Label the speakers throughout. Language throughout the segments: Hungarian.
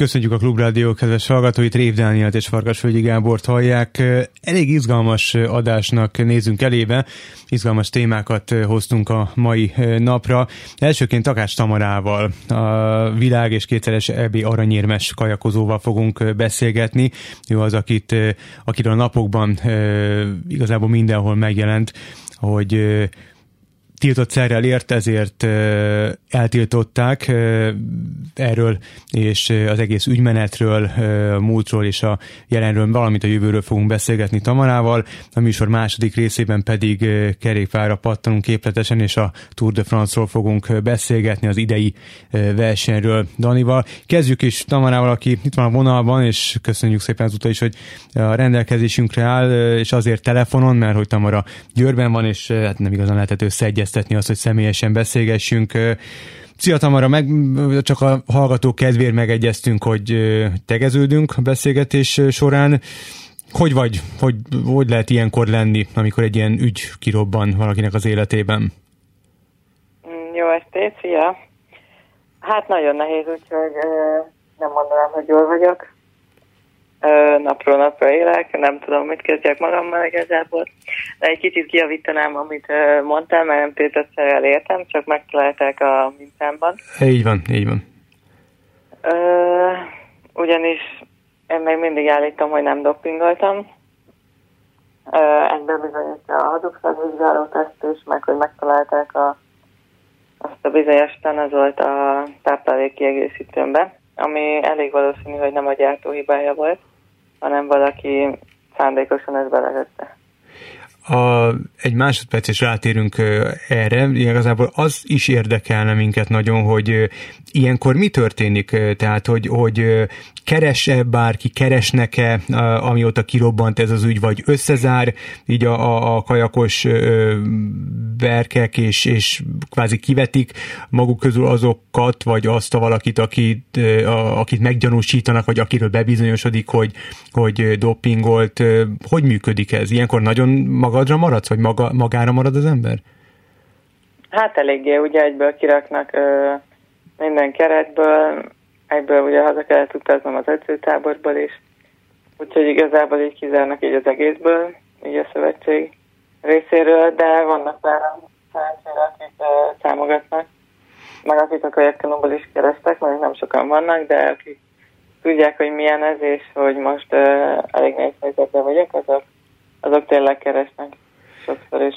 Speaker 1: Köszönjük a Klubrádió kedves hallgatóit, Rév Dánielt és Farkasvölgyi Gábort hallják. Elég izgalmas adásnak nézünk elébe, izgalmas témákat hoztunk a mai napra. Elsőként Takács Tamarával, a világ és kétszeres EB aranyérmes kajakozóval fogunk beszélgetni. Ő az, akit, akiről a napokban igazából mindenhol megjelent, hogy tiltott szerrel ért, ezért eltiltották erről, és az egész ügymenetről, a múltról és a jelenről, valamint a jövőről fogunk beszélgetni Tamarával. A műsor második részében pedig kerékpára pattanunk képletesen, és a Tour de France-ról fogunk beszélgetni az idei versenyről Danival. Kezdjük is Tamarával, aki itt van a vonalban, és köszönjük szépen azóta is, hogy a rendelkezésünkre áll, és azért telefonon, mert hogy Tamara Győrben van, és hát nem igazán lehetett összeegyeztetni azt, hogy személyesen beszélgessünk. Szia Tamara, meg csak a hallgató kedvéért megegyeztünk, hogy tegeződünk a beszélgetés során. Hogy vagy? Hogy, hogy lehet ilyenkor lenni, amikor egy ilyen ügy kirobban valakinek az életében?
Speaker 2: Mm, jó estét, szia! Hát nagyon nehéz, úgyhogy nem mondanám, hogy jól vagyok napról napra élek, nem tudom, mit kezdjek magammal igazából, de egy kicsit kiavítanám, amit mondtál, mert nem tétetszerrel értem, csak megtalálták a mintámban.
Speaker 1: Így van, így van.
Speaker 2: Uh, ugyanis én még mindig állítom, hogy nem dopingoltam. Uh, Egyben bizonyítja a hazugságvizsgáló teszt is, meg hogy megtalálták a, azt a bizonyos tanazolt a táplálék kiegészítőmbe, ami elég valószínű, hogy nem a gyártó hibája volt hanem valaki szándékosan ezt belegette.
Speaker 1: A, egy másodperc is rátérünk erre, igazából az is érdekelne minket nagyon, hogy ilyenkor mi történik, tehát hogy, hogy keres-e bárki, keresnek-e, amióta kirobbant ez az ügy, vagy összezár így a, a, a kajakos berkek, és, és kvázi kivetik maguk közül azokat, vagy azt a valakit, akit, a, akit meggyanúsítanak, vagy akiről bebizonyosodik, hogy, hogy dopingolt. Hogy működik ez? Ilyenkor nagyon magadra maradsz, vagy maga, magára marad az ember?
Speaker 2: Hát eléggé, ugye egyből kiraknak ö, minden keretből, egyből ugye haza kellett utaznom az edzőtáborból is, úgyhogy igazából így kizárnak így az egészből, így a szövetség részéről, de vannak már szerencsére, akik uh, támogatnak, meg akik a kajakkanóból is kerestek, mert nem sokan vannak, de akik tudják, hogy milyen ez, és hogy most uh, elég nehéz helyzetben vagyok, azok, azok tényleg keresnek sokszor, és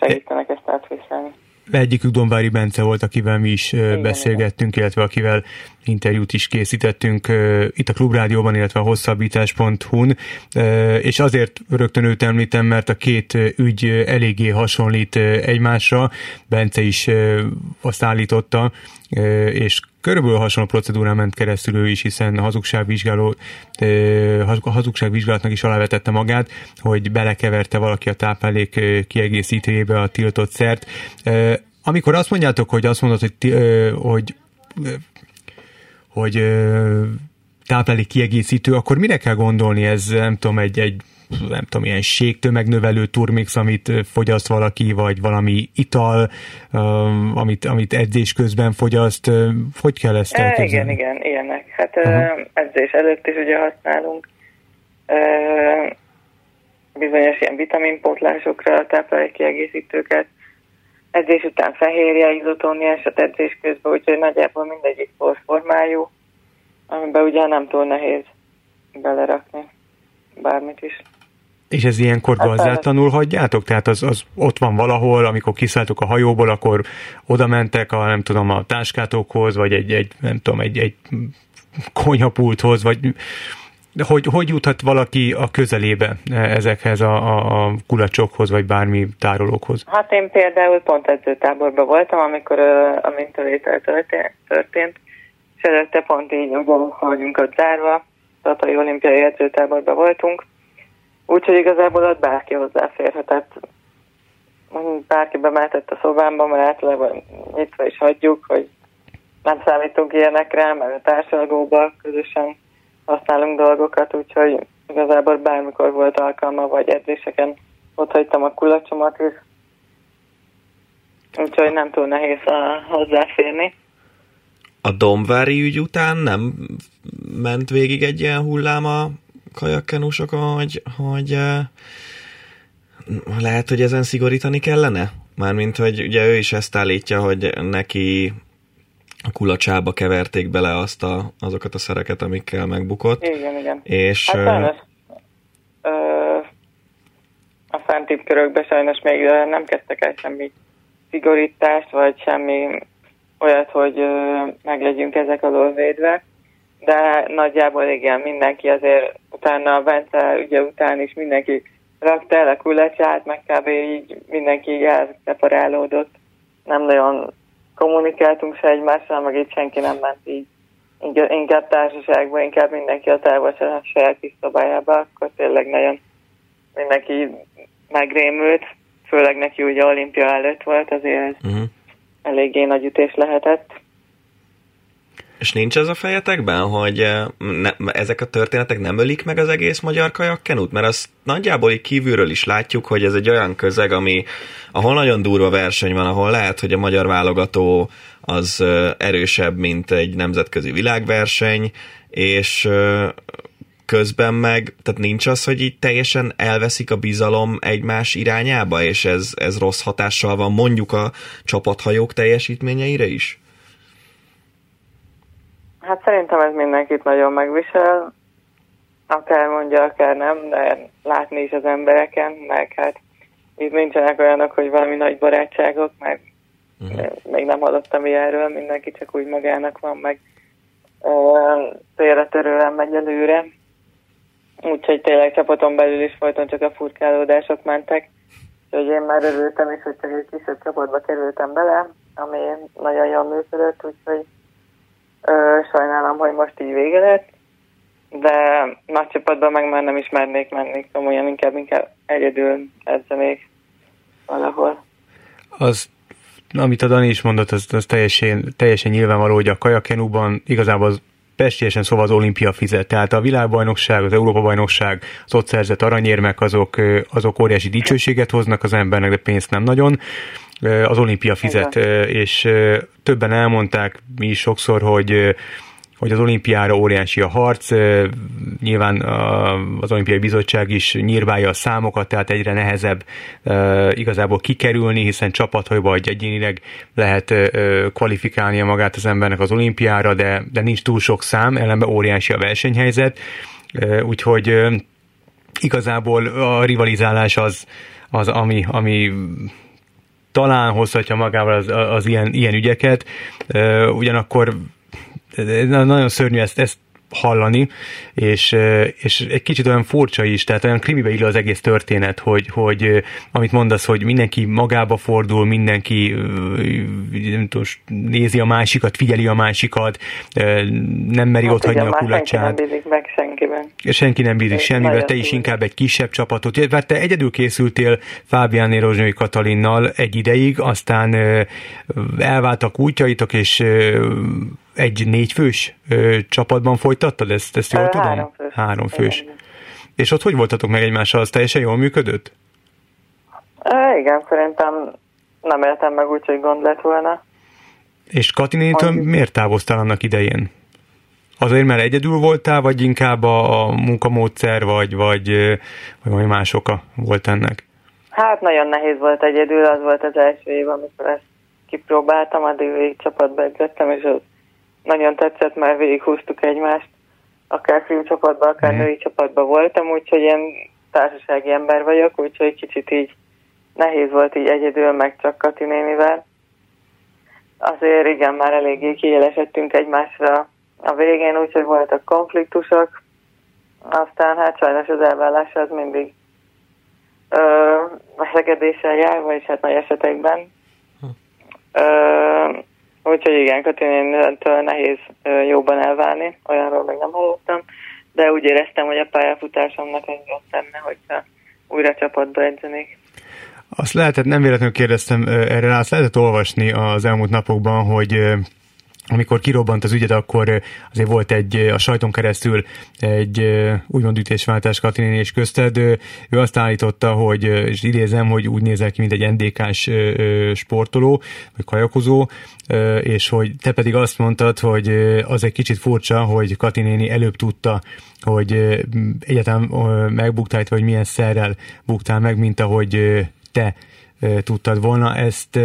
Speaker 2: segítenek ezt átviselni.
Speaker 1: Egyikük Dombári Bence volt, akivel mi is Igen, beszélgettünk, illetve akivel interjút is készítettünk itt a Klubrádióban, illetve a hosszabbítás.hu-n, és azért rögtön őt említem, mert a két ügy eléggé hasonlít egymásra, Bence is azt állította, és körülbelül hasonló procedúrán ment keresztül ő is, hiszen a hazugságvizsgáló, a hazugságvizsgálatnak is alávetette magát, hogy belekeverte valaki a táplálék kiegészítőjébe a tiltott szert. Amikor azt mondjátok, hogy azt mondod, hogy, hogy, hogy táplálék kiegészítő, akkor mire kell gondolni? Ez nem tudom, egy, egy nem tudom, ilyen ségtömegnövelő turmix, amit fogyaszt valaki, vagy valami ital, amit, amit edzés közben fogyaszt. Hogy kell ezt
Speaker 2: elképzelni? Igen, igen, ilyenek. Hát uh-huh. edzés előtt is ugye használunk bizonyos ilyen vitaminpótlásokra táplálékkiegészítőket, edzés után fehérje, izotóniásat edzés közben, úgyhogy nagyjából mindegyik formájú, amiben ugye nem túl nehéz belerakni bármit is.
Speaker 1: És ez ilyenkor gazdátlanul hagyjátok? Tehát az, az ott van valahol, amikor kiszálltok a hajóból, akkor oda mentek a, nem tudom, a táskátokhoz, vagy egy, egy nem tudom, egy, egy konyhapulthoz, vagy hogy, hogy juthat valaki a közelébe ezekhez a, a, a kulacsokhoz, vagy bármi tárolókhoz?
Speaker 2: Hát én például pont edzőtáborban voltam, amikor a mintavétel történt, és előtte pont így vagyunk zárva, Tatai olimpiai edzőtáborban voltunk, Úgyhogy igazából ott bárki hozzáférhetett. Bárki bemehetett a szobámba, mert nyitva is hagyjuk, hogy nem számítunk ilyenekre, mert a társadalmóban közösen használunk dolgokat, úgyhogy igazából bármikor volt alkalma, vagy edzéseken ott hagytam a kulacsomat is, úgyhogy nem túl nehéz a, hozzáférni.
Speaker 3: A Domvári ügy után nem ment végig egy ilyen hullám a kajakkenusokon, hogy, hogy lehet, hogy ezen szigorítani kellene? Mármint, hogy ugye ő is ezt állítja, hogy neki a kulacsába keverték bele azt a, azokat a szereket, amikkel megbukott.
Speaker 2: Igen, igen.
Speaker 3: És,
Speaker 2: hát sajnos, ö, a fentibb körökben sajnos még nem kezdtek el semmi szigorítást, vagy semmi olyat, hogy ö, meg legyünk ezek alól védve, de nagyjából igen, mindenki azért utána a Bence ugye után is mindenki rakta el a kulacsát, meg kb. így mindenki így elszeparálódott. Nem nagyon kommunikáltunk se egymással, meg itt senki nem ment így. Inkább társaságban, inkább mindenki a távol a saját kis szobájába, akkor tényleg nagyon mindenki megrémült, főleg neki ugye olimpia előtt volt, azért uh-huh. eléggé nagy ütés lehetett.
Speaker 3: És nincs ez a fejetekben, hogy eh, ne, ezek a történetek nem ölik meg az egész magyar kajakkenút? Mert azt nagyjából így kívülről is látjuk, hogy ez egy olyan közeg, ami, ahol nagyon durva verseny van, ahol lehet, hogy a magyar válogató az eh, erősebb, mint egy nemzetközi világverseny, és eh, közben meg, tehát nincs az, hogy így teljesen elveszik a bizalom egymás irányába, és ez, ez rossz hatással van mondjuk a csapathajók teljesítményeire is?
Speaker 2: Hát szerintem ez mindenkit nagyon megvisel, akár mondja, akár nem, de látni is az embereken, meg hát itt nincsenek olyanok, hogy valami nagy barátságok, meg uh-huh. még nem hallottam ilyenről, mindenki csak úgy magának van, meg félretörően megy előre. Úgyhogy tényleg csapaton belül is folyton csak a furkálódások mentek. Úgyhogy én már örültem is, hogy csak egy kisebb csapatba kerültem bele, ami nagyon jól működött, úgyhogy sajnálom, hogy most így vége lett, de nagy csapatban meg már nem is mernék menni, komolyan inkább, inkább egyedül edzenék valahol.
Speaker 1: Az amit a Dani is mondott, az, az teljesen, teljesen nyilvánvaló, hogy a kajakenúban igazából az pestélyesen szóval az olimpia fizet. Tehát a világbajnokság, az Európa-bajnokság, az ott szerzett aranyérmek, azok, azok óriási dicsőséget hoznak az embernek, de pénzt nem nagyon az olimpia fizet, Igen. és többen elmondták mi is sokszor, hogy hogy az olimpiára óriási a harc, nyilván az olimpiai bizottság is nyírválja a számokat, tehát egyre nehezebb igazából kikerülni, hiszen csapathajóba vagy egyénileg lehet kvalifikálnia magát az embernek az olimpiára, de, de nincs túl sok szám, ellenben óriási a versenyhelyzet, úgyhogy igazából a rivalizálás az, az ami, ami talán hozhatja magával az, az ilyen, ilyen ügyeket, ugyanakkor nagyon szörnyű ezt, ezt hallani, és, és egy kicsit olyan furcsa is, tehát olyan krimibe illő az egész történet, hogy, hogy amit mondasz, hogy mindenki magába fordul, mindenki nem tudom, nézi a másikat, figyeli a másikat, nem meri hát ott hagyni a kulacsát. Senki
Speaker 2: nem bízik meg senkiben.
Speaker 1: Senki nem bízik semmiben, te is inkább egy kisebb csapatot, mert te egyedül készültél Fábián Rozsnyói Katalinnal egy ideig, aztán elváltak útjaitok, és egy négyfős ö, csapatban folytattad ezt, ezt jól tudom?
Speaker 2: Három fős.
Speaker 1: Három fős. Igen. És ott hogy voltatok meg egymással? Az teljesen jól működött?
Speaker 2: É, igen, szerintem nem éltem meg úgy, hogy gond lett volna.
Speaker 1: És Katinétől miért távoztál annak idején? Azért, mert egyedül voltál, vagy inkább a, a munkamódszer, vagy, vagy, vagy vagy más oka volt ennek?
Speaker 2: Hát nagyon nehéz volt egyedül, az volt az első év, amikor ezt kipróbáltam, addig végig csapatba edzettem, és az nagyon tetszett, mert végighúztuk egymást, akár filmcsapatban, akár mm. női csapatban voltam, úgyhogy én társasági ember vagyok, úgyhogy kicsit így nehéz volt így egyedül, meg csak Kati nénivel. Azért igen, már eléggé kiélesedtünk egymásra a végén, úgyhogy voltak konfliktusok, aztán hát sajnos az elvállás az mindig ö, veszekedéssel jár, vagyis hát nagy esetekben. Hm. Ö, Úgyhogy igen, Katinéntől nehéz jobban elválni, olyanról még nem hallottam, de úgy éreztem, hogy a pályafutásomnak jobb lenne, hogyha újra csapatba edzenék.
Speaker 1: Azt lehetett, nem véletlenül kérdeztem erre rá, azt lehetett olvasni az elmúlt napokban, hogy amikor kirobbant az ügyet, akkor azért volt egy, a sajton keresztül egy úgymond ütésváltás Katinéni és közted. Ő azt állította, hogy, és idézem, hogy úgy nézel ki, mint egy NDK-s sportoló, vagy kajakozó, és hogy te pedig azt mondtad, hogy az egy kicsit furcsa, hogy Katinéni előbb tudta, hogy egyetem megbuktál, vagy milyen szerrel buktál meg, mint ahogy te tudtad volna. Ezt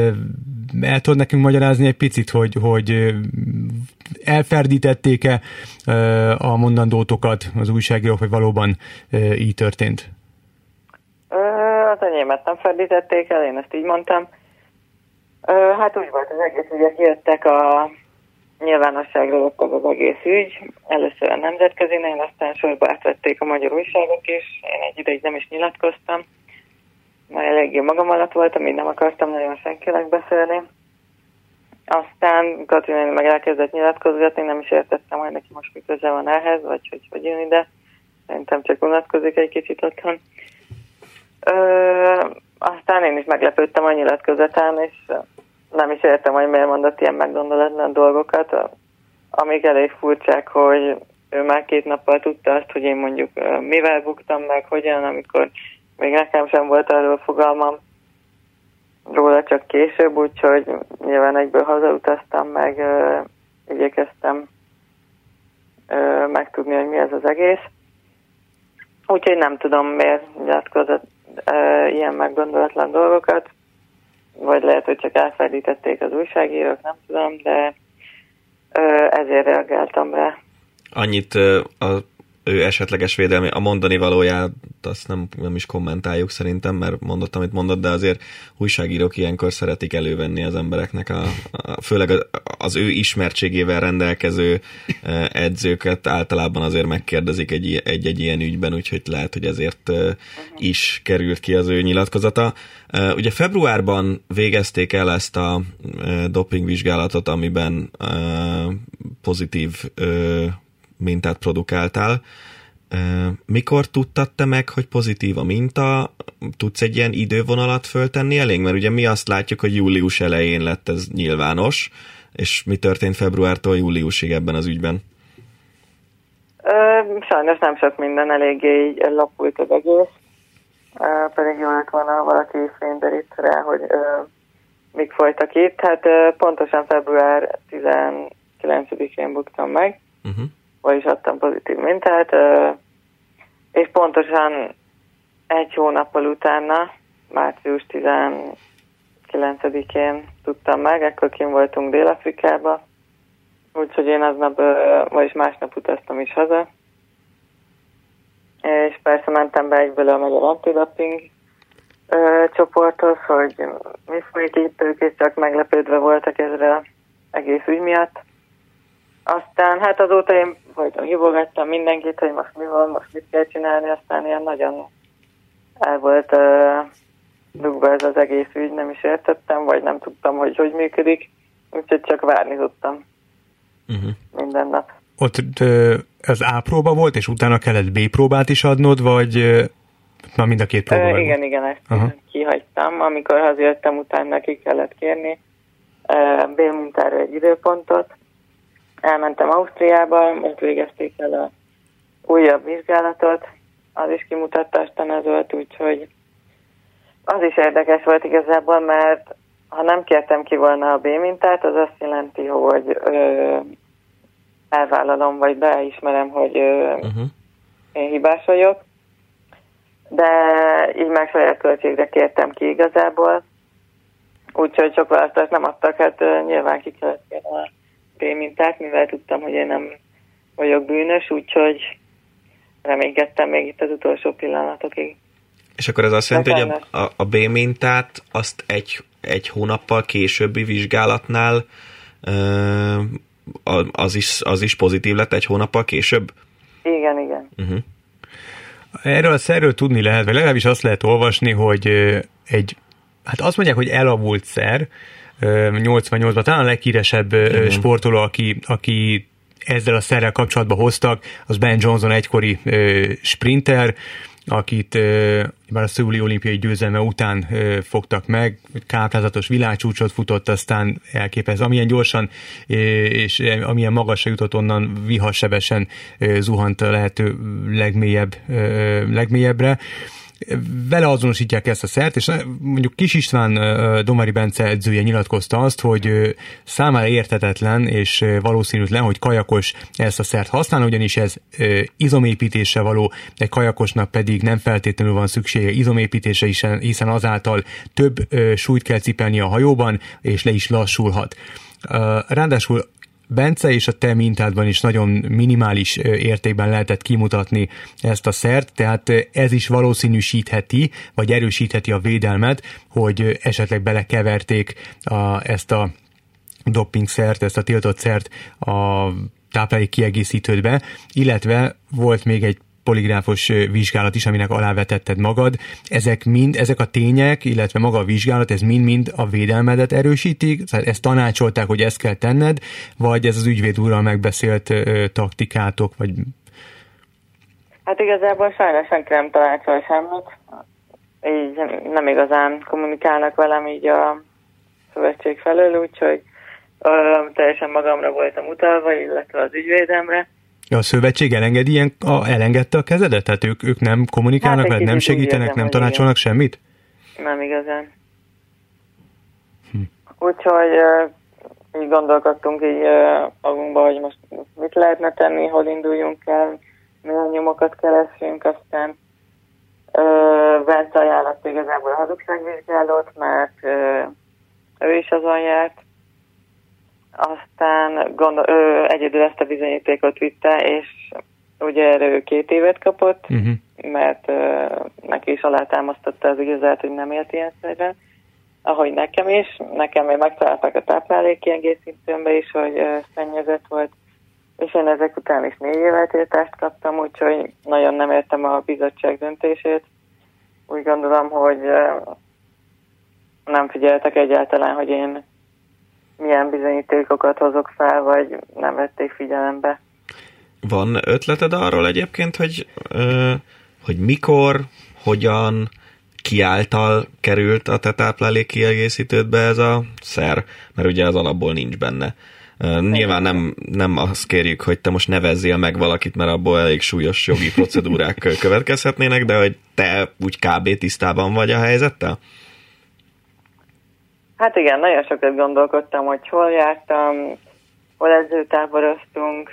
Speaker 1: el tudod nekünk magyarázni egy picit, hogy, hogy elferdítették-e a mondandótokat az újságírók, vagy valóban így történt?
Speaker 2: Az enyémet nem ferdítették el, én ezt így mondtam. Hát úgy volt az egész, hogy jöttek a nyilvánosságra lett az egész ügy. Először a nemzetközi, aztán sorba átvették a magyar újságok is. Én egy ideig nem is nyilatkoztam már eléggé magam alatt voltam, így nem akartam nagyon senkinek beszélni. Aztán Katrina meg elkezdett nyilatkozgatni, nem is értettem, hogy neki most mi köze van ehhez, vagy hogy hogy jön ide. Szerintem csak unatkozik egy kicsit otthon. Ö, aztán én is meglepődtem a nyilatkozatán, és nem is értem, hogy miért mondott ilyen meggondolatlan dolgokat, amik elég furcsák, hogy ő már két nappal tudta azt, hogy én mondjuk mivel buktam meg, hogyan, amikor még nekem sem volt erről fogalmam róla csak később, úgyhogy nyilván egyből hazautaztam, meg ö, igyekeztem ö, megtudni, hogy mi ez az egész. Úgyhogy nem tudom, miért nyilatkozott ö, ilyen meggondolatlan dolgokat, vagy lehet, hogy csak elfelejtették az újságírók, nem tudom, de ö, ezért reagáltam rá.
Speaker 3: Annyit a ő esetleges védelmi, a mondani valóját azt nem, nem is kommentáljuk szerintem, mert mondott, amit mondott, de azért újságírók ilyenkor szeretik elővenni az embereknek, a, a, főleg az ő ismertségével rendelkező e, edzőket általában azért megkérdezik egy, egy, egy ilyen ügyben, úgyhogy lehet, hogy ezért e, is került ki az ő nyilatkozata. E, ugye februárban végezték el ezt a dopingvizsgálatot, amiben pozitív mintát produkáltál. Mikor tudtad te meg, hogy pozitív a minta? Tudsz egy ilyen idővonalat föltenni elég? Mert ugye mi azt látjuk, hogy július elején lett ez nyilvános, és mi történt februártól júliusig ebben az ügyben?
Speaker 2: Sajnos nem sok minden, eléggé így lapult az egész. Pedig jó lett volna valaki fényderít rá, hogy mik folytak itt. Hát pontosan február 19-én buktam meg. Uh-huh vagyis adtam pozitív mintát, és pontosan egy hónappal utána, március 19-én tudtam meg, ekkor kim voltunk Dél-Afrikába, úgyhogy én aznap, vagyis másnap utaztam is haza, és persze mentem be egyből a Magyar Antidoping csoporthoz, hogy mi folyik itt, ők is csak meglepődve voltak ezre egész ügy miatt. Aztán hát azóta én folyton hívogattam mindenkit, hogy most mi van, most mit kell csinálni, aztán ilyen nagyon el volt uh, dugva ez az egész ügy, nem is értettem, vagy nem tudtam, hogy hogy működik, úgyhogy csak várni tudtam uh-huh. minden nap.
Speaker 1: Ott az A próba volt, és utána kellett B próbát is adnod, vagy na mind a két próba?
Speaker 2: Uh, igen, igen, ezt uh-huh. kihagytam. Amikor hazajöttem, utána ki kellett kérni B mintára egy időpontot, elmentem Ausztriába, most végezték el a újabb vizsgálatot, az is kimutatta aztán az volt, úgyhogy az is érdekes volt igazából, mert ha nem kértem ki volna a B mintát, az azt jelenti, hogy ö, elvállalom, vagy beismerem, hogy ö, uh-huh. én hibás vagyok. De így meg saját költségre kértem ki igazából, úgyhogy sok választást nem adtak, hát ö, nyilván ki kellett kérni a mintát, mivel tudtam, hogy én nem vagyok bűnös, úgyhogy reménykedtem még itt az utolsó pillanatokig.
Speaker 3: És akkor ez azt jelenti, hogy a, a, a B mintát azt egy, egy hónappal későbbi vizsgálatnál az, is, az is pozitív lett egy hónappal később?
Speaker 2: Igen, igen. Uh-huh.
Speaker 1: Erről a szerről tudni lehet, vagy legalábbis azt lehet olvasni, hogy egy, hát azt mondják, hogy elavult szer, 88-ban talán a leghíresebb Igen. sportoló, aki, aki ezzel a szerrel kapcsolatban hoztak, az Ben Johnson egykori sprinter, akit már a szőuli olimpiai győzelme után fogtak meg, káprázatos világcsúcsot futott, aztán elképesztő, amilyen gyorsan és amilyen magasra jutott onnan viharsebesen zuhant a lehető legmélyebb, legmélyebbre vele azonosítják ezt a szert, és mondjuk Kis István Domari Bence edzője nyilatkozta azt, hogy számára értetetlen és valószínűtlen, hogy kajakos ezt a szert használ, ugyanis ez izomépítésre való, egy kajakosnak pedig nem feltétlenül van szüksége izomépítése, hiszen azáltal több súlyt kell cipelni a hajóban, és le is lassulhat. Ráadásul Bence és a te mintádban is nagyon minimális értékben lehetett kimutatni ezt a szert, tehát ez is valószínűsítheti, vagy erősítheti a védelmet, hogy esetleg belekeverték a, ezt a doping szert, ezt a tiltott szert a táplálék kiegészítődbe, illetve volt még egy poligráfos vizsgálat is, aminek alávetetted magad. Ezek mind, ezek a tények, illetve maga a vizsgálat, ez mind-mind a védelmedet erősítik? Ezt tanácsolták, hogy ezt kell tenned, vagy ez az ügyvéd úrral megbeszélt ö, taktikátok, vagy...
Speaker 2: Hát igazából sajnos senki nem tanácsol semmit. Így nem igazán kommunikálnak velem így a szövetség felől, úgyhogy ö, teljesen magamra voltam utalva, illetve az ügyvédemre
Speaker 1: a szövetség elengedi ilyen, a, elengedte a kezedet? Tehát ők, ők nem kommunikálnak hát, nem segítenek, érzem, nem tanácsolnak igen. semmit?
Speaker 2: Nem igazán. Hm. Úgyhogy uh, így gondolkodtunk így uh, magunkba, hogy most mit lehetne tenni, hol induljunk el, milyen nyomokat keressünk, aztán uh, Bence ajánlott igazából a hazugságvizsgálót, mert uh, ő is azon járt, aztán gondol, ő egyedül ezt a bizonyítékot vitte, és ugye erre ő két évet kapott, uh-huh. mert uh, neki is alátámasztotta az igazát, hogy nem élt ilyen szerre, ahogy nekem is. Nekem még megtaláltak a táplálék kiegészítőmbe is, hogy uh, szennyezett volt, és én ezek után is négy évet értást kaptam, úgyhogy nagyon nem értem a bizottság döntését. Úgy gondolom, hogy uh, nem figyeltek egyáltalán, hogy én milyen bizonyítékokat hozok fel, vagy nem vették figyelembe.
Speaker 3: Van ötleted arról egyébként, hogy, ö, hogy mikor, hogyan, ki által került a te táplálék kiegészítődbe ez a szer, mert ugye az alapból nincs benne. Nyilván nem, nem azt kérjük, hogy te most nevezzél meg valakit, mert abból elég súlyos jogi procedúrák következhetnének, de hogy te úgy kb. tisztában vagy a helyzettel?
Speaker 2: Hát igen, nagyon sokat gondolkodtam, hogy hol jártam, hol edzőtáboroztunk,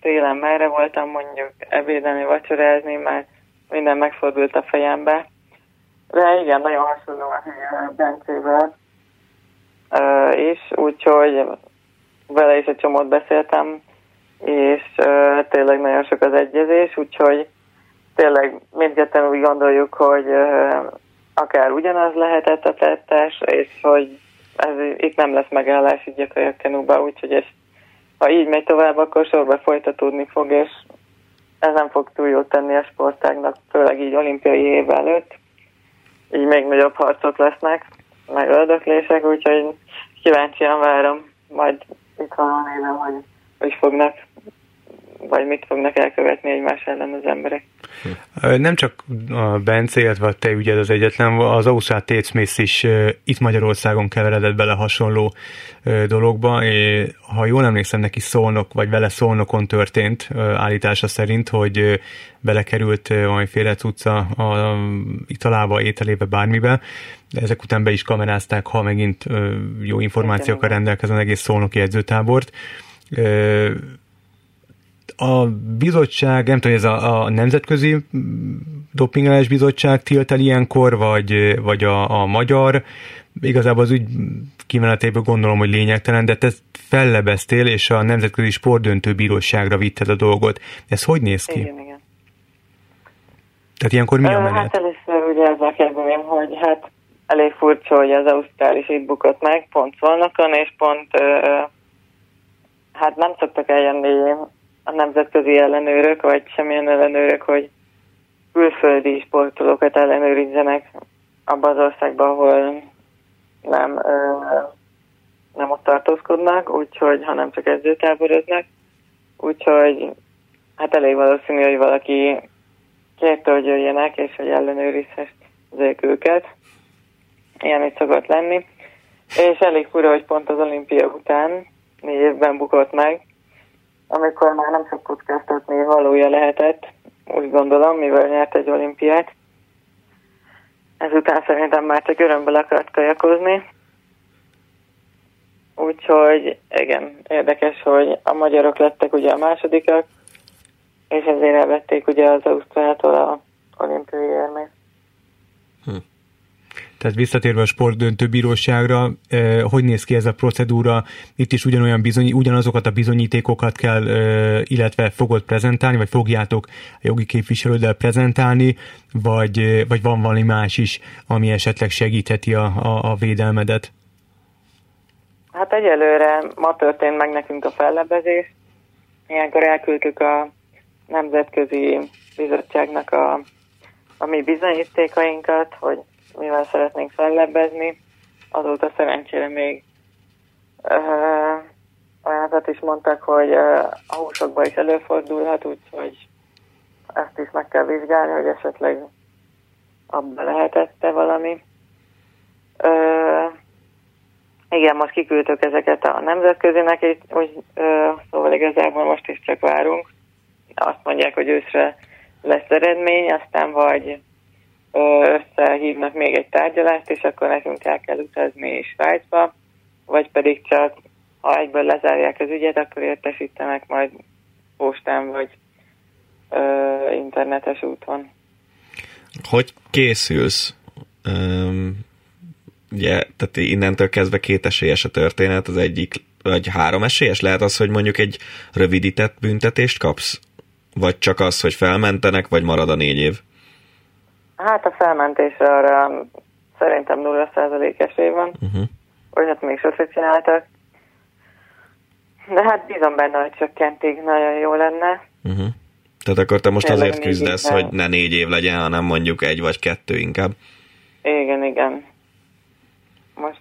Speaker 2: télen merre voltam mondjuk ebédelni, vacsorázni, mert minden megfordult a fejembe. De igen, nagyon hasonló a Bencével is, úgyhogy vele is egy csomót beszéltem, és uh, tényleg nagyon sok az egyezés, úgyhogy tényleg mindketten úgy gondoljuk, hogy uh, akár ugyanaz lehetett a tettes, és hogy ez, itt nem lesz megállás így a kajakkenúba, úgyhogy ez, ha így megy tovább, akkor sorba folytatódni fog, és ez nem fog túl jót tenni a sportágnak, főleg így olimpiai év előtt. Így még nagyobb harcok lesznek, meg öldöklések, úgyhogy kíváncsian várom, majd itt van nézem, hogy hogy fognak vagy mit fognak elkövetni egymás ellen az emberek.
Speaker 1: Nem csak a Bence, illetve a te ügyed az egyetlen, az Ausztrál Técmész is itt Magyarországon keveredett bele hasonló dologba. Ha jól emlékszem, neki szólnok, vagy vele szólnokon történt állítása szerint, hogy belekerült valamiféle cucca a italába, ételébe, bármibe. Ezek után be is kamerázták, ha megint jó információkkal rendelkezzen egész szólnoki edzőtábort a bizottság, nem tudom, ez a, a Nemzetközi Dopingelás Bizottság tilt el ilyenkor, vagy, vagy a, a magyar, igazából az ügy kimenetéből gondolom, hogy lényegtelen, de te fellebeztél, és a Nemzetközi Sportdöntő Bíróságra vitted a dolgot. Ez hogy néz ki?
Speaker 2: Igen, igen.
Speaker 1: Tehát ilyenkor mi a menet?
Speaker 2: Hát először ugye ezzel kezdeném, hogy hát elég furcsa, hogy az Ausztrál is itt bukott meg, pont Szolnokon, és pont hát nem szoktak eljönni a nemzetközi ellenőrök, vagy semmilyen ellenőrök, hogy külföldi sportolókat ellenőrizzenek abban az országban, ahol nem, ö, nem ott tartózkodnak, úgyhogy, hanem csak edzőtáboroznak. Úgyhogy hát elég valószínű, hogy valaki kérte, hogy jöjjenek, és hogy ellenőrizhessék őket. Ilyen is szokott lenni. És elég fura, hogy pont az olimpia után négy évben bukott meg, amikor már nem csak kockáztatni valója lehetett, úgy gondolom, mivel nyert egy olimpiát. Ezután szerintem már csak örömből akart kajakozni. Úgyhogy igen, érdekes, hogy a magyarok lettek ugye a másodikak, és ezért elvették ugye az Ausztriától a olimpiai érmét.
Speaker 1: Hm. Tehát visszatérve a sportdöntő bíróságra, eh, hogy néz ki ez a procedúra? Itt is ugyanolyan bizony, ugyanazokat a bizonyítékokat kell, eh, illetve fogod prezentálni, vagy fogjátok a jogi képviselőddel prezentálni, vagy, eh, vagy van valami más is, ami esetleg segítheti a, a, a védelmedet?
Speaker 2: Hát egyelőre ma történt meg nekünk a fellebbezés. Ilyenkor elküldtük a Nemzetközi Bizottságnak a, a mi bizonyítékainkat, hogy mivel szeretnénk fellebbezni. Azóta szerencsére még uh, olyanat is mondtak, hogy uh, a húsokban is előfordulhat, úgyhogy ezt is meg kell vizsgálni, hogy esetleg abban lehetette valami. Uh, igen, most kiküldtük ezeket a nemzetközinek, és úgy, uh, szóval igazából most is csak várunk. Azt mondják, hogy őszre lesz eredmény, aztán vagy összehívnak még egy tárgyalást, és akkor nekünk el kell utazni Svájcba, vagy pedig csak ha egyből lezárják az ügyet, akkor értesítenek majd postán vagy ö, internetes úton.
Speaker 3: Hogy készülsz? Um, ugye, tehát innentől kezdve két esélyes a történet, az egyik, vagy három esélyes? Lehet az, hogy mondjuk egy rövidített büntetést kapsz? Vagy csak az, hogy felmentenek, vagy marad a négy év?
Speaker 2: Hát a felmentésre arra szerintem 0% esély van. Uh-huh. Olyat még sose csináltak. De hát bízom benne, hogy csökkentig nagyon jó lenne.
Speaker 3: Uh-huh. Tehát akkor te most Tényleg azért küzdesz, hogy ne négy év legyen, hanem mondjuk egy vagy kettő inkább.
Speaker 2: Igen, igen. Most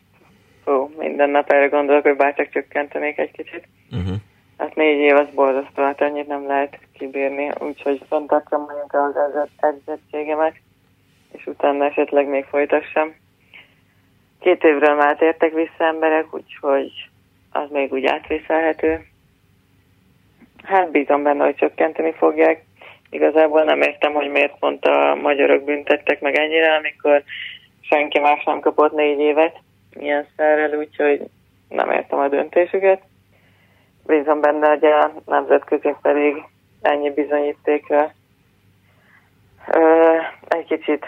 Speaker 2: ó, minden nap erre gondolok, hogy bárcsak csökkentenék egy kicsit. Uh-huh. Hát négy év az borzasztó, hát annyit nem lehet kibírni, úgyhogy fenntartsam mondjuk az edzettségemet és utána esetleg még folytassam. Két évről már tértek vissza emberek, úgyhogy az még úgy átvészelhető. Hát bízom benne, hogy csökkenteni fogják. Igazából nem értem, hogy miért pont a magyarok büntettek meg ennyire, amikor senki más nem kapott négy évet ilyen szerrel, úgyhogy nem értem a döntésüket. Bízom benne, hogy a nemzetközi pedig ennyi bizonyítékra egy kicsit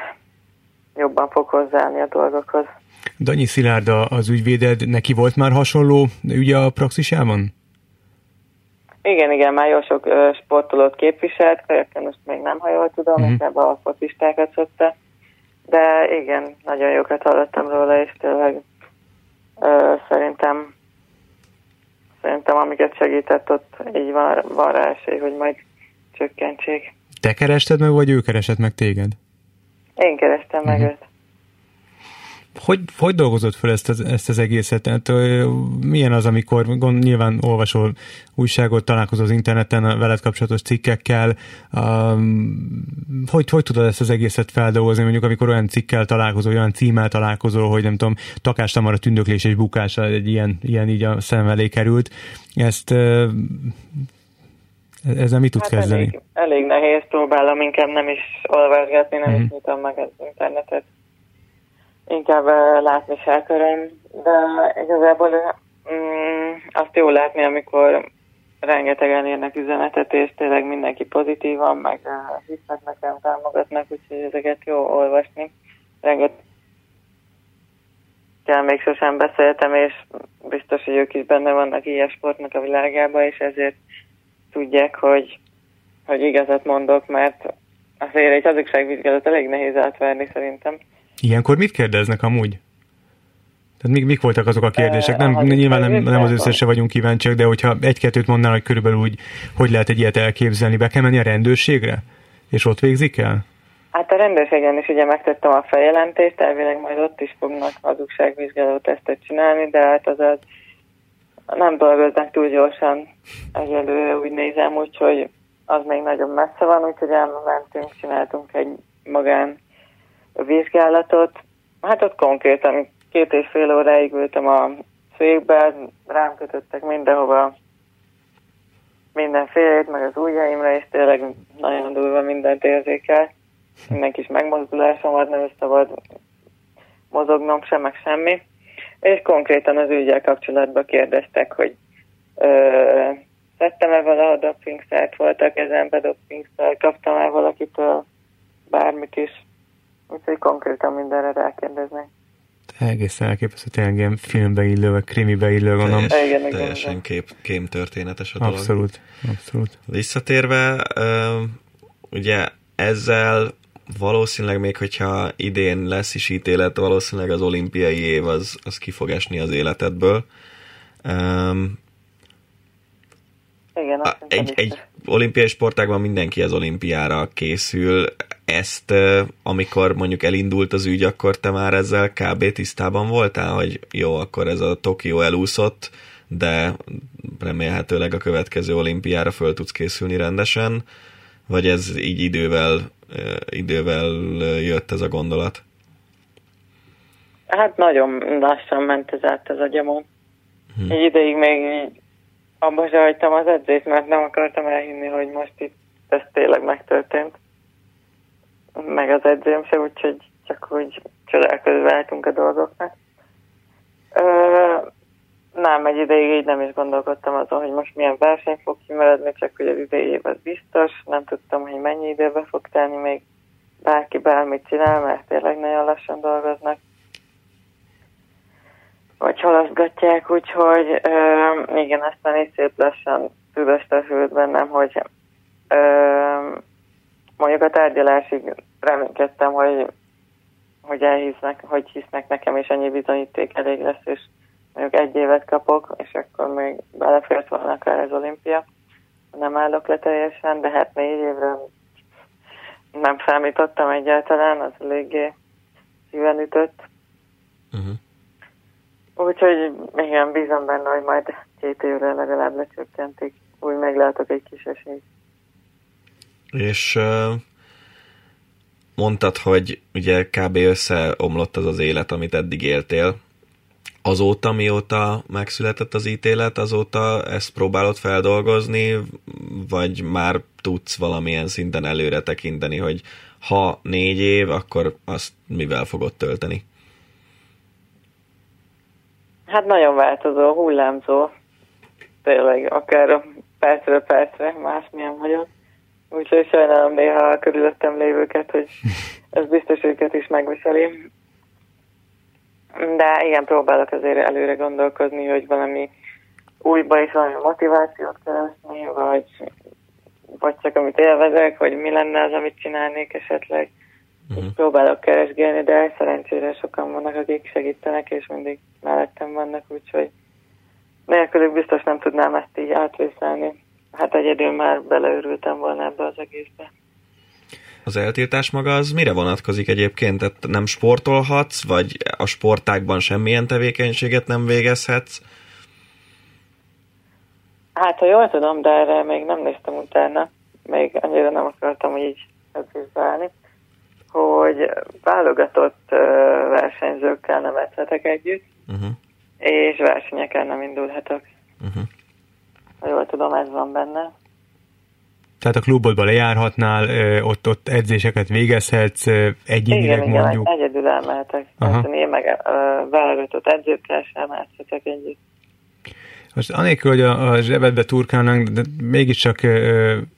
Speaker 2: jobban fog hozzáállni a dolgokhoz.
Speaker 1: Danyi Szilárd az ügyvéded, neki volt már hasonló ügye a praxisában?
Speaker 2: Igen, igen, már jó sok ö, sportolót képviselt, kajakken most még nem, ha jól tudom, uh-huh. inkább a focistákat szokta. De igen, nagyon jókat hallottam róla, és tényleg ö, szerintem szerintem amiket segített ott, így van, van rá esély, hogy majd csökkentsék.
Speaker 1: Te kerested meg, vagy ő keresett meg téged?
Speaker 2: Én kerestem uh-huh. meg mhm. őt.
Speaker 1: Hogy, hogy dolgozott fel ezt az, ezt az egészet? Tehát, milyen az, amikor gond, nyilván olvasol újságot, találkozol az interneten a veled kapcsolatos cikkekkel, um, hogy, hogy tudod ezt az egészet feldolgozni, mondjuk amikor olyan cikkel találkozol, olyan címmel találkozol, hogy nem tudom, Takás Tamara tündöklés és bukása egy ilyen, ilyen így a szem elé került. Ezt ezzel mit tudsz hát kezdeni?
Speaker 2: Elég, elég nehéz, próbálom inkább nem is olvasgatni, nem mm. is mhm. nyitom meg az internetet. Inkább uh, látni akarom, de igazából um, azt jó látni, amikor rengetegen érnek üzenetet, és tényleg mindenki pozitívan, meg uh, hisznek nekem, támogatnak, úgyhogy ezeket jó olvasni. Rengeteg még sosem beszéltem, és biztos, hogy ők is benne vannak ilyen sportnak a világában, és ezért tudják, hogy, hogy igazat mondok, mert azért egy hazugságvizsgálat elég nehéz átverni szerintem.
Speaker 1: Ilyenkor mit kérdeznek amúgy? Tehát mik, mik voltak azok a kérdések? Nem, nyilván nem, nem az összesre vagyunk kíváncsiak, de hogyha egy-kettőt mondanál, hogy körülbelül úgy, hogy lehet egy ilyet elképzelni, be kell menni a rendőrségre? És ott végzik el?
Speaker 2: Hát a rendőrségen is ugye megtettem a feljelentést, elvileg majd ott is fognak hazugságvizsgáló tesztet csinálni, de hát az az nem dolgoznak túl gyorsan egyelőre, úgy nézem, úgyhogy az még nagyon messze van, úgyhogy elmentünk, csináltunk egy magán vizsgálatot. Hát ott konkrétan két és fél óráig ültem a székbe, rám kötöttek mindenhova mindenfélét, meg az ujjaimra, és tényleg nagyon durva mindent érzékel. Minden kis megmozdulásomat nem szabad mozognom sem, meg semmi. És konkrétan az ügyel kapcsolatban kérdeztek, hogy ö, Vettem-e valaha dopingszert, voltak ezenbe dopingszert, kaptam-e valakitől bármit is. Úgyhogy konkrétan mindenre rákérdeznek.
Speaker 1: Egészen elképesztő, tényleg ilyen filmbe illő, vagy krimibe illő, gondolom.
Speaker 3: Teljes, igen, teljesen igen. Kép, kém történetes a dolog.
Speaker 1: Abszolút, abszolút.
Speaker 3: Visszatérve, ugye ezzel valószínűleg még, hogyha idén lesz is ítélet, valószínűleg az olimpiai év az, az ki fog esni az életedből.
Speaker 2: Igen, a,
Speaker 3: egy, egy olimpiai sportágban mindenki az olimpiára készül. Ezt, amikor mondjuk elindult az ügy, akkor te már ezzel kb. tisztában voltál, hogy jó, akkor ez a Tokió elúszott, de remélhetőleg a következő olimpiára föl tudsz készülni rendesen, vagy ez így idővel, idővel jött ez a gondolat?
Speaker 2: Hát nagyon lassan ment ez át az agyamon. Hm. Egy ideig még abba se hagytam az edzést, mert nem akartam elhinni, hogy most itt ez tényleg megtörtént. Meg az edzőm se, úgyhogy csak úgy csodálkozva álltunk a dolgoknak. Ö, nem, egy ideig így nem is gondolkodtam azon, hogy most milyen verseny fog kimaradni, csak hogy az idei év az biztos. Nem tudtam, hogy mennyi időbe fog tenni, még bárki bármit csinál, mert tényleg nagyon lassan dolgoznak vagy halaszgatják, úgyhogy uh, igen, aztán így szép lassan tudostosult bennem, hogy uh, mondjuk a tárgyalásig reménykedtem, hogy, hogy elhisznek, hogy hisznek nekem, és ennyi bizonyíték elég lesz, és mondjuk egy évet kapok, és akkor még belefért volna akár az olimpia. Nem állok le teljesen, de hát négy évre nem számítottam egyáltalán, az eléggé szíven ütött. Uh-huh. Úgyhogy igen, bízom benne, hogy majd két évre legalább lecsökkentik. Úgy meglátok egy kis esélyt.
Speaker 3: És uh, mondtad, hogy ugye kb. összeomlott az az élet, amit eddig éltél. Azóta, mióta megszületett az ítélet, azóta ezt próbálod feldolgozni, vagy már tudsz valamilyen szinten előre tekinteni, hogy ha négy év, akkor azt mivel fogod tölteni?
Speaker 2: Hát nagyon változó, hullámzó. Tényleg, akár percről percre másmilyen vagyok. Úgyhogy sajnálom néha a körülöttem lévőket, hogy ez biztos őket is megviseli. De igen, próbálok azért előre gondolkozni, hogy valami újba is valami motivációt keresni, vagy, vagy csak amit élvezek, vagy mi lenne az, amit csinálnék esetleg. Uh-huh. Próbálok keresgélni, de szerencsére sokan vannak, akik segítenek, és mindig mellettem vannak, úgyhogy nélkülük biztos nem tudnám ezt így átvészelni. Hát egyedül már beleőrültem volna ebbe az egészbe.
Speaker 3: Az eltiltás maga az mire vonatkozik egyébként? Tehát nem sportolhatsz, vagy a sportákban semmilyen tevékenységet nem végezhetsz?
Speaker 2: Hát, ha jól tudom, de erre még nem néztem utána. Még annyira nem akartam így edzésbe hogy válogatott versenyzőkkel nem edzhetek együtt, uh-huh. és versenyeken nem indulhatok. Uh-huh. Ha jól tudom, ez van benne.
Speaker 1: Tehát a klubodba lejárhatnál, ott, ott edzéseket végezhetsz, egyénileg
Speaker 2: igen,
Speaker 1: mondjuk.
Speaker 2: Igen, egyedül elmehetek. Aha. Én meg válogatott edzőkkel sem edzhetek együtt.
Speaker 1: Most anélkül, hogy a, a zsebedbe turkálnánk, de mégiscsak e,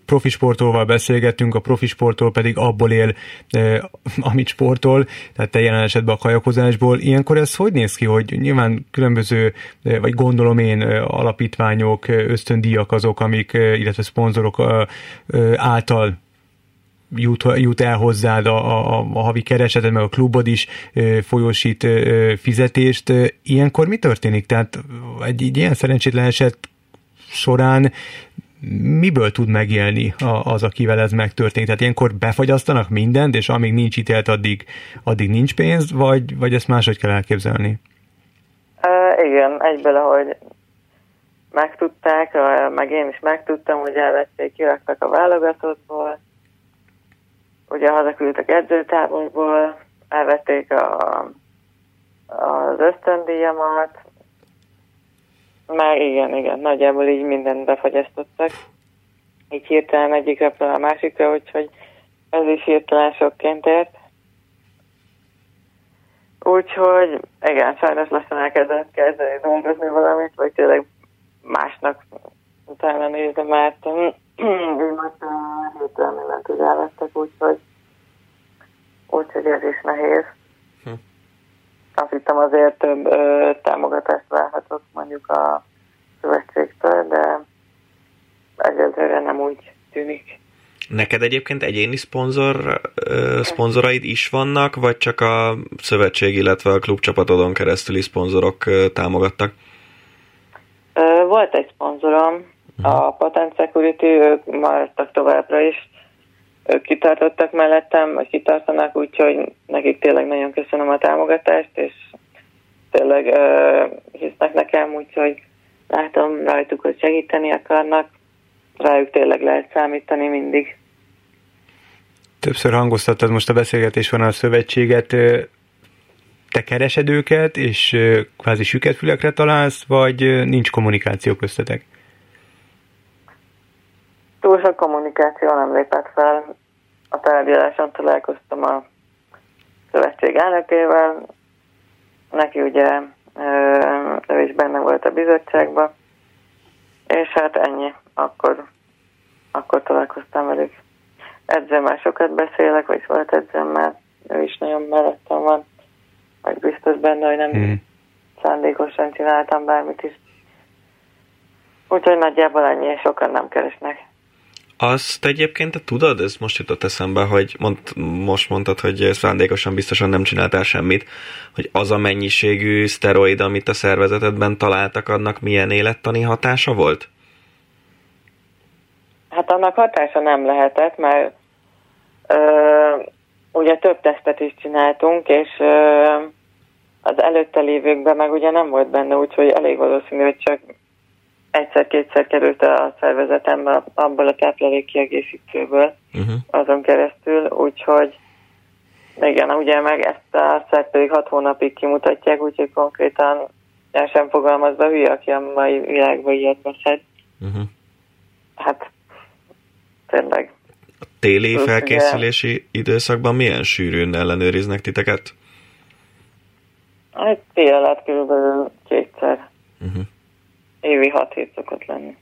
Speaker 1: profi sportolval beszélgettünk, a profi sportol pedig abból él, e, amit sportol, tehát te jelen esetben a kajakozásból. Ilyenkor ez hogy néz ki, hogy nyilván különböző, vagy gondolom én, alapítványok, ösztöndíjak azok, amik, illetve szponzorok által jut, jut el hozzád a, a, a havi kereseted, meg a klubod is folyósít fizetést. Ilyenkor mi történik? Tehát egy, egy ilyen szerencsétlen eset során miből tud megélni az, akivel ez megtörténik? Tehát ilyenkor befagyasztanak mindent, és amíg nincs ítélt, addig, addig nincs pénz, vagy, vagy ezt máshogy kell elképzelni?
Speaker 2: Uh, igen, egyből, ahogy megtudták, meg én is megtudtam, hogy elvették, kiraktak a válogatottból, ugye hazaküldtek edzőtáborból, elvették a, az ösztöndíjamat, már igen, igen, nagyjából így mindent befagyasztottak. Így hirtelen egyik a másikra, úgyhogy ez is hirtelen sokként ért. Úgyhogy igen, sajnos lassan elkezdett kezdeni dolgozni valamit, vagy tényleg másnak utána nézni, mert most hirtelen mindent úgy elvettek, úgyhogy úgyhogy ez is nehéz. Hm. Azt hittem azért több ö, támogatást várhatok mondjuk a szövetségtől, de egyelőre nem úgy tűnik.
Speaker 3: Neked egyébként egyéni szponzor, szponzoraid is vannak, vagy csak a szövetség, illetve a klubcsapatodon keresztüli szponzorok támogattak?
Speaker 2: Volt egy szponzorom. A Patent Security, ők maradtak továbbra is, ők kitartottak mellettem, vagy kitartanak, úgyhogy nekik tényleg nagyon köszönöm a támogatást, és tényleg uh, hisznek nekem, úgyhogy látom rajtuk, hogy segíteni akarnak, rájuk tényleg lehet számítani mindig.
Speaker 1: Többször hangoztattad most a beszélgetés van a szövetséget, te keresed őket, és kvázi süketfülekre találsz, vagy nincs kommunikáció köztetek?
Speaker 2: Túl sok kommunikáció nem lépett fel. A tárgyaláson találkoztam a szövetség elnökével, neki ugye ő is benne volt a bizottságban, és hát ennyi, akkor, akkor találkoztam velük. Edzemmel sokat beszélek, vagy volt edzemmel, ő is nagyon mellettem van, vagy biztos benne, hogy nem hmm. szándékosan csináltam bármit is. Úgyhogy nagyjából ennyi, sokan nem keresnek.
Speaker 3: Azt egyébként te tudod, ez most jutott eszembe, hogy mond, most mondtad, hogy szándékosan biztosan nem csináltál semmit, hogy az a mennyiségű szteroid, amit a szervezetedben találtak, annak milyen élettani hatása volt?
Speaker 2: Hát annak hatása nem lehetett, mert ö, ugye több tesztet is csináltunk, és ö, az előtte lévőkben meg ugye nem volt benne, úgyhogy elég valószínű, hogy csak egyszer-kétszer került a szervezetembe abból a táplálék kiegészítőből uh-huh. azon keresztül, úgyhogy igen, ugye meg ezt a szert pedig hat hónapig kimutatják, úgyhogy konkrétan el sem fogalmazva hülye, aki a mai világban ilyet beszed. Uh-huh. Hát tényleg.
Speaker 3: A téli Plusz, felkészülési ugye, időszakban milyen sűrűn ellenőriznek titeket?
Speaker 2: Hát tél alatt körülbelül kétszer. Uh-huh. Évi hat hét szokott lenni.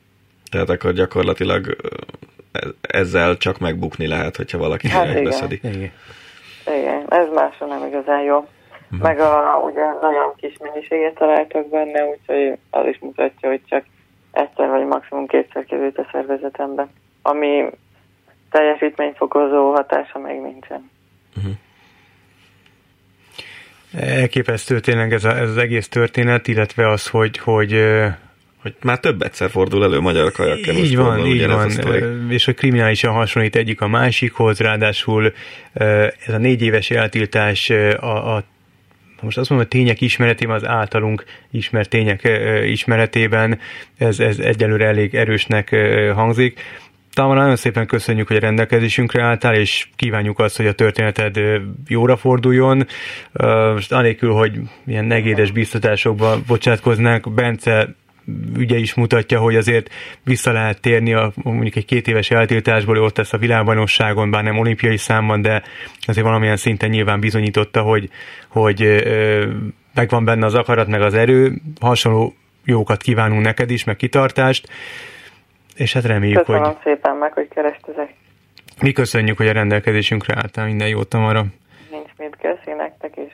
Speaker 3: Tehát akkor gyakorlatilag ezzel csak megbukni lehet, hogyha valaki hát megbeszedi.
Speaker 2: Igen. igen, ez másra nem igazán jó. Uh-huh. Meg a, ugye nagyon kis mennyiséget találtak benne, úgyhogy az is mutatja, hogy csak egyszer vagy maximum kétszer került a szervezetembe. Ami teljesítményfokozó hatása még nincsen. Uh-huh.
Speaker 1: Elképesztő tényleg ez, a, ez az egész történet, illetve az, hogy, hogy
Speaker 3: hogy már több egyszer fordul elő magyar kajakkel.
Speaker 1: Így van, így van, és hogy kriminálisan hasonlít egyik a másikhoz, ráadásul ez a négy éves eltiltás a, a most azt mondom, hogy tények ismeretében, az általunk ismert tények ismeretében ez, ez egyelőre elég erősnek hangzik. Talán nagyon szépen köszönjük, hogy a rendelkezésünkre álltál, és kívánjuk azt, hogy a történeted jóra forduljon. Most anélkül, hogy ilyen negédes biztatásokba bocsátkoznánk, Bence ügye is mutatja, hogy azért vissza lehet térni a, mondjuk egy két éves eltiltásból, ott lesz a világbajnokságon, bár nem olimpiai számban, de azért valamilyen szinten nyilván bizonyította, hogy, hogy megvan benne az akarat, meg az erő. Hasonló jókat kívánunk neked is, meg kitartást, és hát reméljük,
Speaker 2: Köszönöm
Speaker 1: hogy...
Speaker 2: szépen meg, hogy kerestezek.
Speaker 1: Mi köszönjük, hogy a rendelkezésünkre álltál. Minden jót, Tamara.
Speaker 2: Nincs mit köszi nektek is.